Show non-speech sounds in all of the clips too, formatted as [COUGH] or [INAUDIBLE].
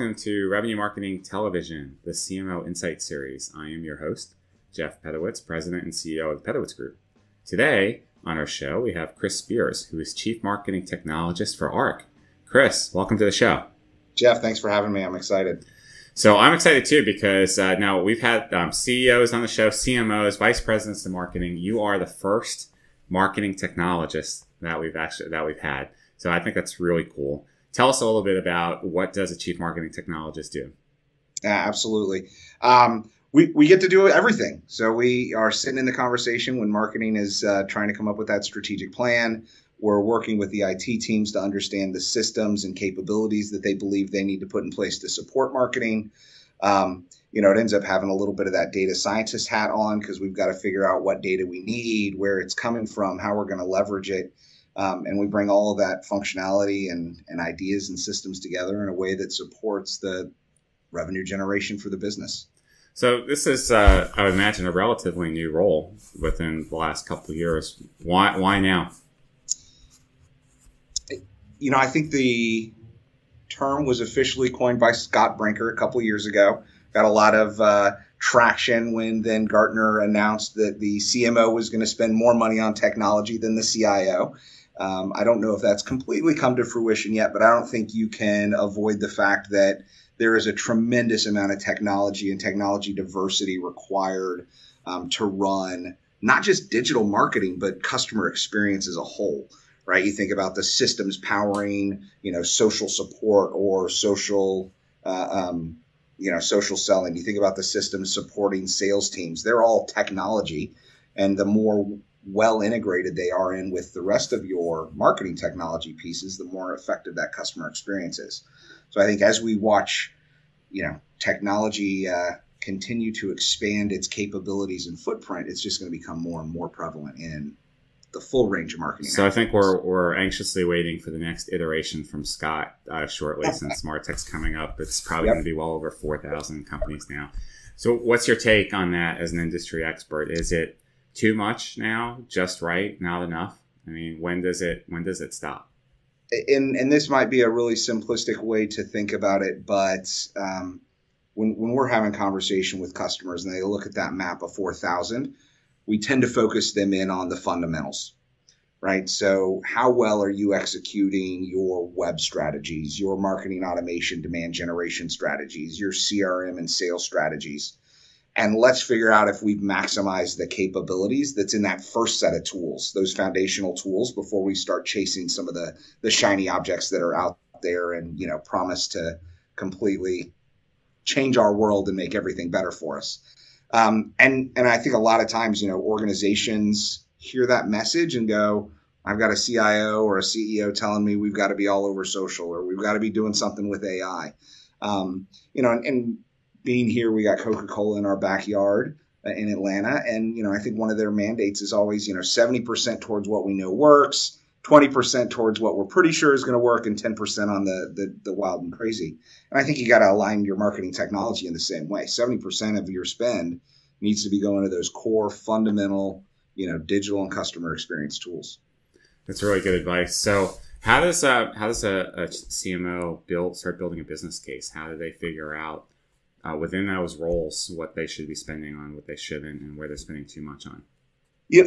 welcome to Revenue Marketing Television, the CMO Insight Series. I am your host, Jeff Pedowitz, President and CEO of the Pedowitz Group. Today on our show, we have Chris Spears, who is Chief Marketing Technologist for ARC. Chris, welcome to the show. Jeff, thanks for having me. I'm excited. So I'm excited too because uh, now we've had um, CEOs on the show, CMOs, vice presidents of marketing. You are the first marketing technologist that we've actually that we've had. So I think that's really cool. Tell us a little bit about what does a chief marketing technologist do? Yeah, absolutely. Um, we, we get to do everything. So we are sitting in the conversation when marketing is uh, trying to come up with that strategic plan. We're working with the IT teams to understand the systems and capabilities that they believe they need to put in place to support marketing. Um, you know, it ends up having a little bit of that data scientist hat on because we've got to figure out what data we need, where it's coming from, how we're going to leverage it. Um, and we bring all of that functionality and, and ideas and systems together in a way that supports the revenue generation for the business. So this is, uh, I would imagine, a relatively new role within the last couple of years. Why? Why now? You know, I think the term was officially coined by Scott Brinker a couple of years ago. Got a lot of uh, traction when then Gartner announced that the CMO was going to spend more money on technology than the CIO. Um, I don't know if that's completely come to fruition yet, but I don't think you can avoid the fact that there is a tremendous amount of technology and technology diversity required um, to run not just digital marketing, but customer experience as a whole. Right? You think about the systems powering, you know, social support or social, uh, um, you know, social selling. You think about the systems supporting sales teams. They're all technology, and the more well integrated they are in with the rest of your marketing technology pieces, the more effective that customer experience is. So I think as we watch, you know, technology uh, continue to expand its capabilities and footprint, it's just going to become more and more prevalent in the full range of marketing. So I think we're, we're anxiously waiting for the next iteration from Scott uh, shortly since Martech's coming up. It's probably yep. going to be well over 4,000 companies now. So what's your take on that as an industry expert? Is it too much now, just right, not enough? I mean, when does it when does it stop? And and this might be a really simplistic way to think about it, but um, when when we're having conversation with customers and they look at that map of four thousand, we tend to focus them in on the fundamentals, right? So how well are you executing your web strategies, your marketing automation, demand generation strategies, your CRM and sales strategies? And let's figure out if we've maximized the capabilities that's in that first set of tools those foundational tools before we start chasing some of the the shiny objects that are out there and you know promise to completely change our world and make everything better for us. Um, and and i think a lot of times you know organizations hear that message and go i've got a cio or a ceo telling me we've got to be all over social or we've got to be doing something with ai um, you know and, and being here, we got Coca Cola in our backyard uh, in Atlanta, and you know, I think one of their mandates is always, you know, seventy percent towards what we know works, twenty percent towards what we're pretty sure is going to work, and ten percent on the, the the wild and crazy. And I think you got to align your marketing technology in the same way. Seventy percent of your spend needs to be going to those core fundamental, you know, digital and customer experience tools. That's really good advice. So. How does uh, how does a, a CMO build start building a business case? How do they figure out uh, within those roles what they should be spending on, what they shouldn't, and where they're spending too much on? Yeah,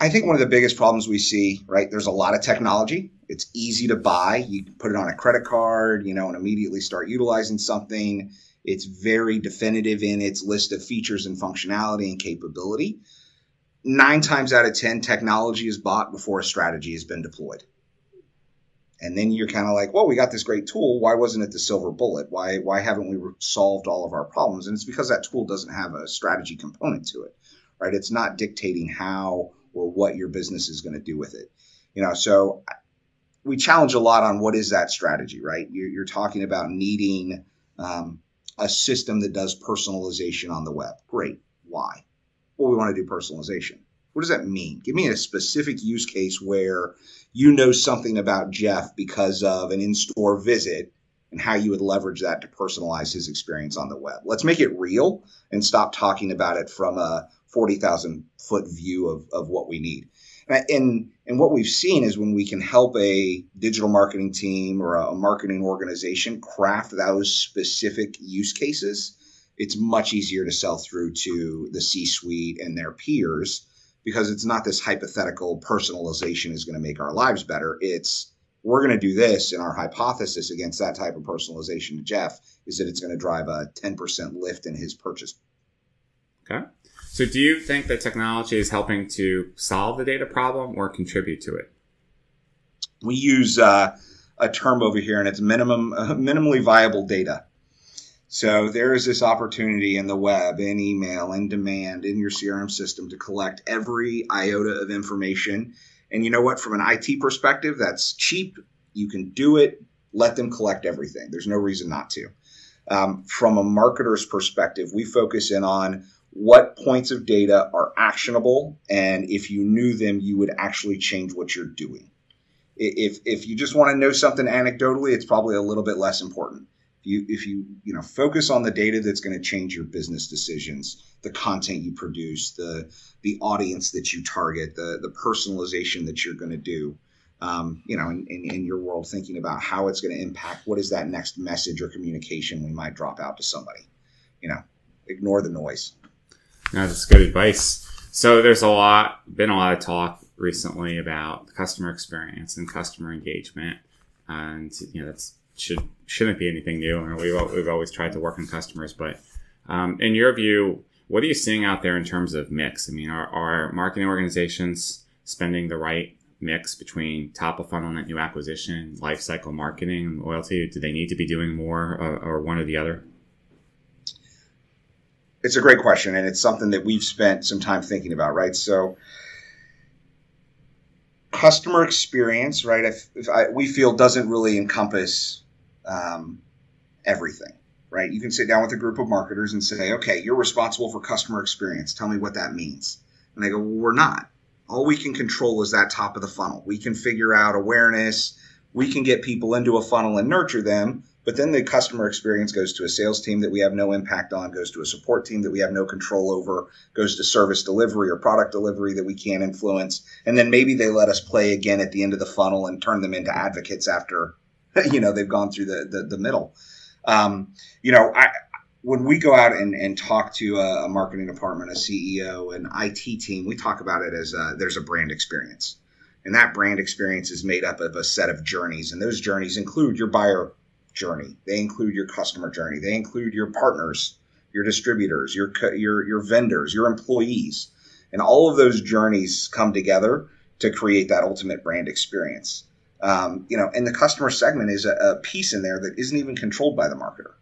I think one of the biggest problems we see, right? There's a lot of technology. It's easy to buy. You put it on a credit card, you know, and immediately start utilizing something. It's very definitive in its list of features and functionality and capability. Nine times out of 10, technology is bought before a strategy has been deployed and then you're kind of like, well, we got this great tool. Why wasn't it the silver bullet? Why why haven't we solved all of our problems? And it's because that tool doesn't have a strategy component to it, right? It's not dictating how or what your business is going to do with it. You know, so we challenge a lot on what is that strategy, right? You're, you're talking about needing um, a system that does personalization on the web. Great. Why? Well, we want to do personalization. What does that mean? Give me a specific use case where you know something about Jeff because of an in store visit and how you would leverage that to personalize his experience on the web. Let's make it real and stop talking about it from a 40,000 foot view of, of what we need. And, and what we've seen is when we can help a digital marketing team or a marketing organization craft those specific use cases, it's much easier to sell through to the C suite and their peers because it's not this hypothetical personalization is going to make our lives better. It's we're going to do this, and our hypothesis against that type of personalization to Jeff is that it's going to drive a 10% lift in his purchase. Okay. So, do you think that technology is helping to solve the data problem or contribute to it? We use uh, a term over here, and it's minimum uh, [LAUGHS] minimally viable data. So there is this opportunity in the web, in email, in demand, in your CRM system to collect every iota of information. And you know what? From an IT perspective, that's cheap. You can do it. Let them collect everything. There's no reason not to. Um, from a marketer's perspective, we focus in on what points of data are actionable, and if you knew them, you would actually change what you're doing. If if you just want to know something anecdotally, it's probably a little bit less important. If you if you you know focus on the data that's going to change your business decisions, the content you produce, the the audience that you target, the the personalization that you're going to do. Um, you know, in, in, in, your world, thinking about how it's going to impact what is that next message or communication we might drop out to somebody. You know, ignore the noise. No, that's good advice. So there's a lot, been a lot of talk recently about customer experience and customer engagement, and you know that's should shouldn't be anything new. And we've we've always tried to work on customers, but um, in your view, what are you seeing out there in terms of mix? I mean, are, are marketing organizations spending the right mix between top of funnel net new acquisition, lifecycle marketing, loyalty? Do they need to be doing more or, or one or the other? it's a great question, and it's something that we've spent some time thinking about, right? So, customer experience, right? If, if I, we feel doesn't really encompass um, everything, right? You can sit down with a group of marketers and say, okay, you're responsible for customer experience. Tell me what that means. And they go, well, we're not. All we can control is that top of the funnel. We can figure out awareness. We can get people into a funnel and nurture them, but then the customer experience goes to a sales team that we have no impact on, goes to a support team that we have no control over, goes to service delivery or product delivery that we can't influence. And then maybe they let us play again at the end of the funnel and turn them into advocates after, [LAUGHS] you know, they've gone through the, the, the middle. Um, you know, I, when we go out and, and talk to a, marketing department, a CEO, an IT team, we talk about it as a, there's a brand experience. And that brand experience is made up of a set of journeys. And those journeys include your buyer journey. They include your customer journey. They include your partners, your distributors, your your your vendors, your employees, and all of those journeys come together to create that ultimate brand experience. Um, you know, and the customer segment is a, a piece in there that isn't even controlled by the marketer.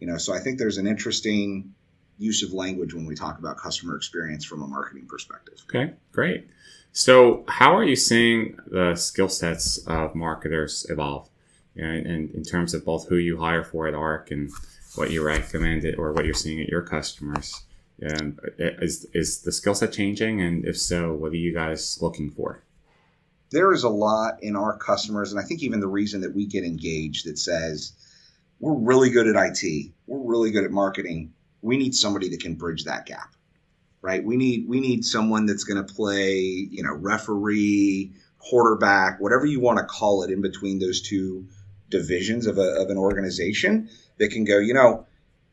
You know, so I think there's an interesting use of language when we talk about customer experience from a marketing perspective. Okay, great. So, how are you seeing the skill sets of marketers evolve? you know, in, terms of both who you hire for at ARC and what you recommend it or what you're seeing at your customers. Um, is, is the skill set changing? And if so, what are you guys looking for? There is a lot in our customers, and I think even the reason that we get engaged that says we're really good at IT, we're really good at marketing. We need somebody that can bridge that gap, right? We need we need someone that's going to play, you know, referee, quarterback, whatever you want to call it, in between those two divisions of, a, of an organization that can go, you know,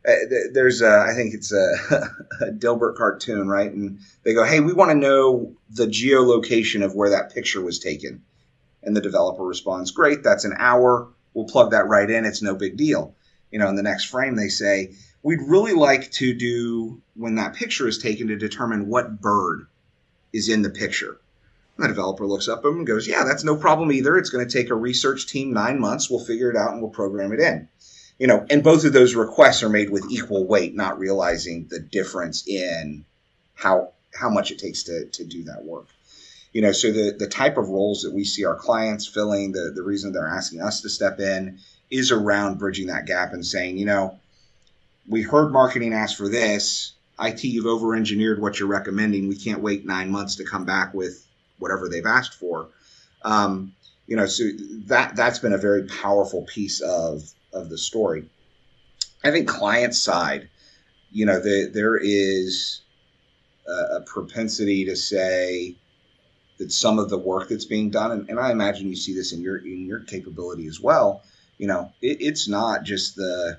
Uh, there's a, I think it's a, [LAUGHS] a Dilbert cartoon, right? And they go, hey, we want to know the geolocation of where that picture was taken. And the developer responds, great, that's an hour. We'll plug that right in. It's no big deal. You know, in the next frame, they say, we'd really like to do when that picture is taken to determine what bird is in the picture. And the developer looks up at him and goes, Yeah, that's no problem either. It's going to take a research team nine months. We'll figure it out and we'll program it in. You know, and both of those requests are made with equal weight, not realizing the difference in how how much it takes to, to do that work. You know, so the, the type of roles that we see our clients filling, the, the reason they're asking us to step in is around bridging that gap and saying, you know, we heard marketing ask for this. IT, you've over engineered what you're recommending. We can't wait nine months to come back with whatever they've asked for. Um, you know, so that that's been a very powerful piece of of the story. I think client side, you know, the, there is a, a propensity to say, that some of the work that's being done, and, and I imagine you see this in your in your capability as well. You know, it, it's not just the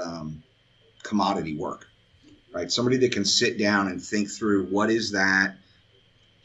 um, commodity work, right? Somebody that can sit down and think through what is that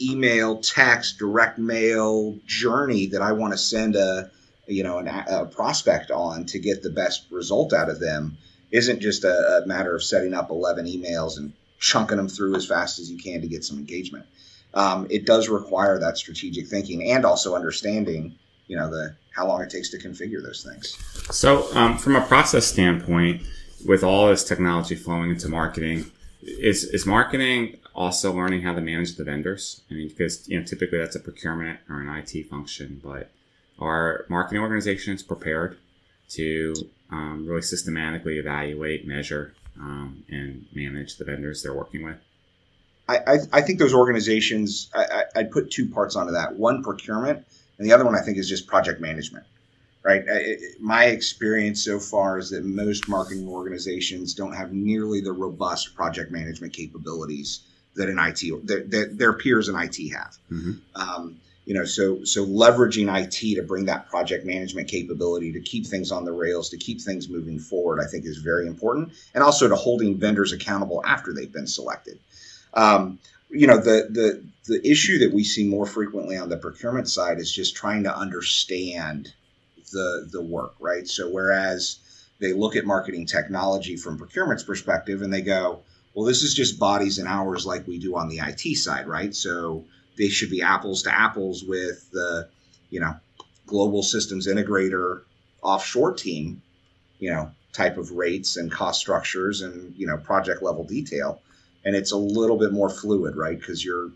email, text, direct mail journey that I want to send a you know an, a prospect on to get the best result out of them isn't just a, a matter of setting up 11 emails and chunking them through as fast as you can to get some engagement. Um, it does require that strategic thinking and also understanding, you know, the how long it takes to configure those things. So, um, from a process standpoint, with all this technology flowing into marketing, is is marketing also learning how to manage the vendors? I mean, because you know, typically that's a procurement or an IT function, but are marketing organizations prepared to um, really systematically evaluate, measure, um, and manage the vendors they're working with? I, I, I think those organizations, I, I, would put two parts onto that. One, procurement, and the other one I think is just project management, right? I, my experience so far is that most marketing organizations don't have nearly the robust project management capabilities that an IT, that, that their peers in IT have. Mm-hmm. Um, you know so so leveraging IT to bring that project management capability to keep things on the rails to keep things moving forward I think is very important. And also to holding vendors accountable after they've been selected. Um, you know the the the issue that we see more frequently on the procurement side is just trying to understand the the work right? So whereas they look at marketing technology from procurement's perspective and they go well this is just bodies and hours like we do on the IT side right? So they should be apples to apples with the, you know, global systems integrator offshore team, you know, type of rates and cost structures and, you know, project level detail. And it's a little bit more fluid, right? Because you're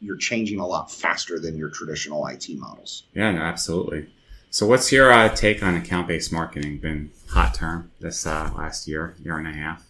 you're changing a lot faster than your traditional IT models. Yeah, no, absolutely. So, what's your uh, take on account-based marketing? Been hot term this uh, last year, year and a half.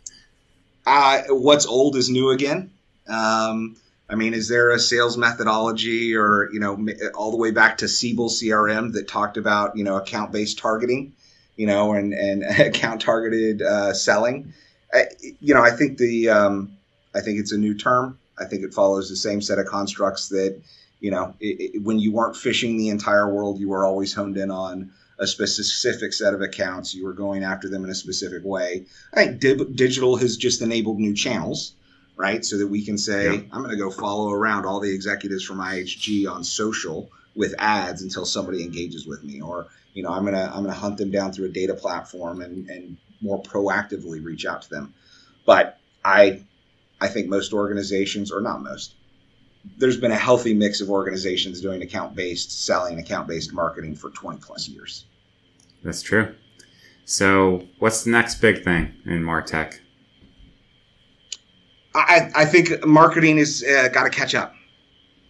Uh, what's old is new again. Um, I mean, is there a sales methodology or, you know, all the way back to Siebel CRM that talked about, you know, account based targeting, you know, and, and [LAUGHS] account targeted uh, selling? I, you know, I think the, um, I think it's a new term. I think it follows the same set of constructs that, you know, it, it, when you weren't fishing the entire world, you were always honed in on a specific set of accounts. You were going after them in a specific way. I think digital has just enabled new channels right? So that we can say, yeah. I'm going to go follow around all the executives from IHG on social with ads until somebody engages with me, or you know, I'm gonna I'm gonna hunt them down through a data platform and and more proactively reach out to them. But I I think most organizations, or not most, there's been a healthy mix of organizations doing account based selling, account based marketing for 20 plus years. That's true. So, what's the next big thing in Martech? I, I think marketing has uh, got to catch up.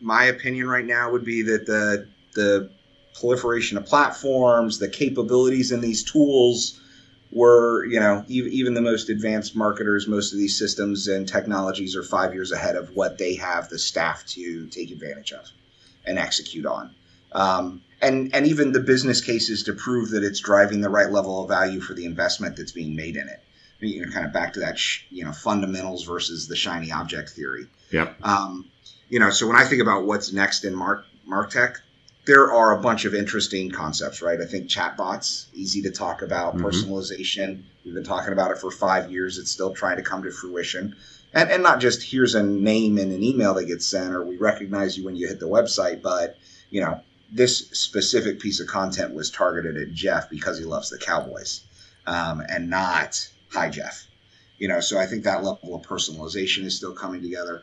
My opinion right now would be that the the proliferation of platforms, the capabilities in these tools were, you know, even, the most advanced marketers, most of these systems and technologies are five years ahead of what they have the staff to take advantage of and execute on. Um, and, and even the business cases to prove that it's driving the right level of value for the investment that's being made in it you know, kind of back to that, sh- you know, fundamentals versus the shiny object theory. Yep. Um, you know, so when I think about what's next in Mark Martech, there are a bunch of interesting concepts, right? I think chatbots, easy to talk about, mm-hmm. personalization. We've been talking about it for five years. It's still trying to come to fruition. And, and not just here's a name and an email that gets sent or we recognize you when you hit the website, but, you know, this specific piece of content was targeted at Jeff because he loves the Cowboys um, and not hi Jeff. You know, so I think that level of personalization is still coming together.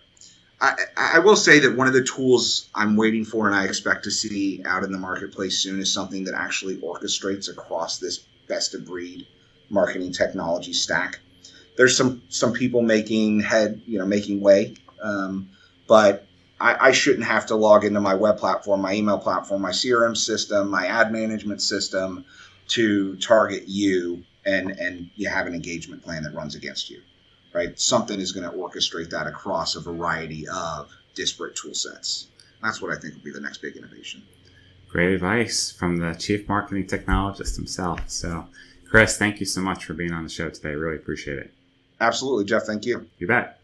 I, I will say that one of the tools I'm waiting for and I expect to see out in the marketplace soon is something that actually orchestrates across this best of breed marketing technology stack. There's some some people making head, you know, making way, um, but I, I shouldn't have to log into my web platform, my email platform, my CRM system, my ad management system to target you and and you have an engagement plan that runs against you right? Something is going to orchestrate that across a variety of disparate tool sets. That's what i think will be the next big innovation. Great advice from the chief marketing technologist himself. So chris thank you so much for being on the show today. Really appreciate it. Absolutely jeff. Thank you. You bet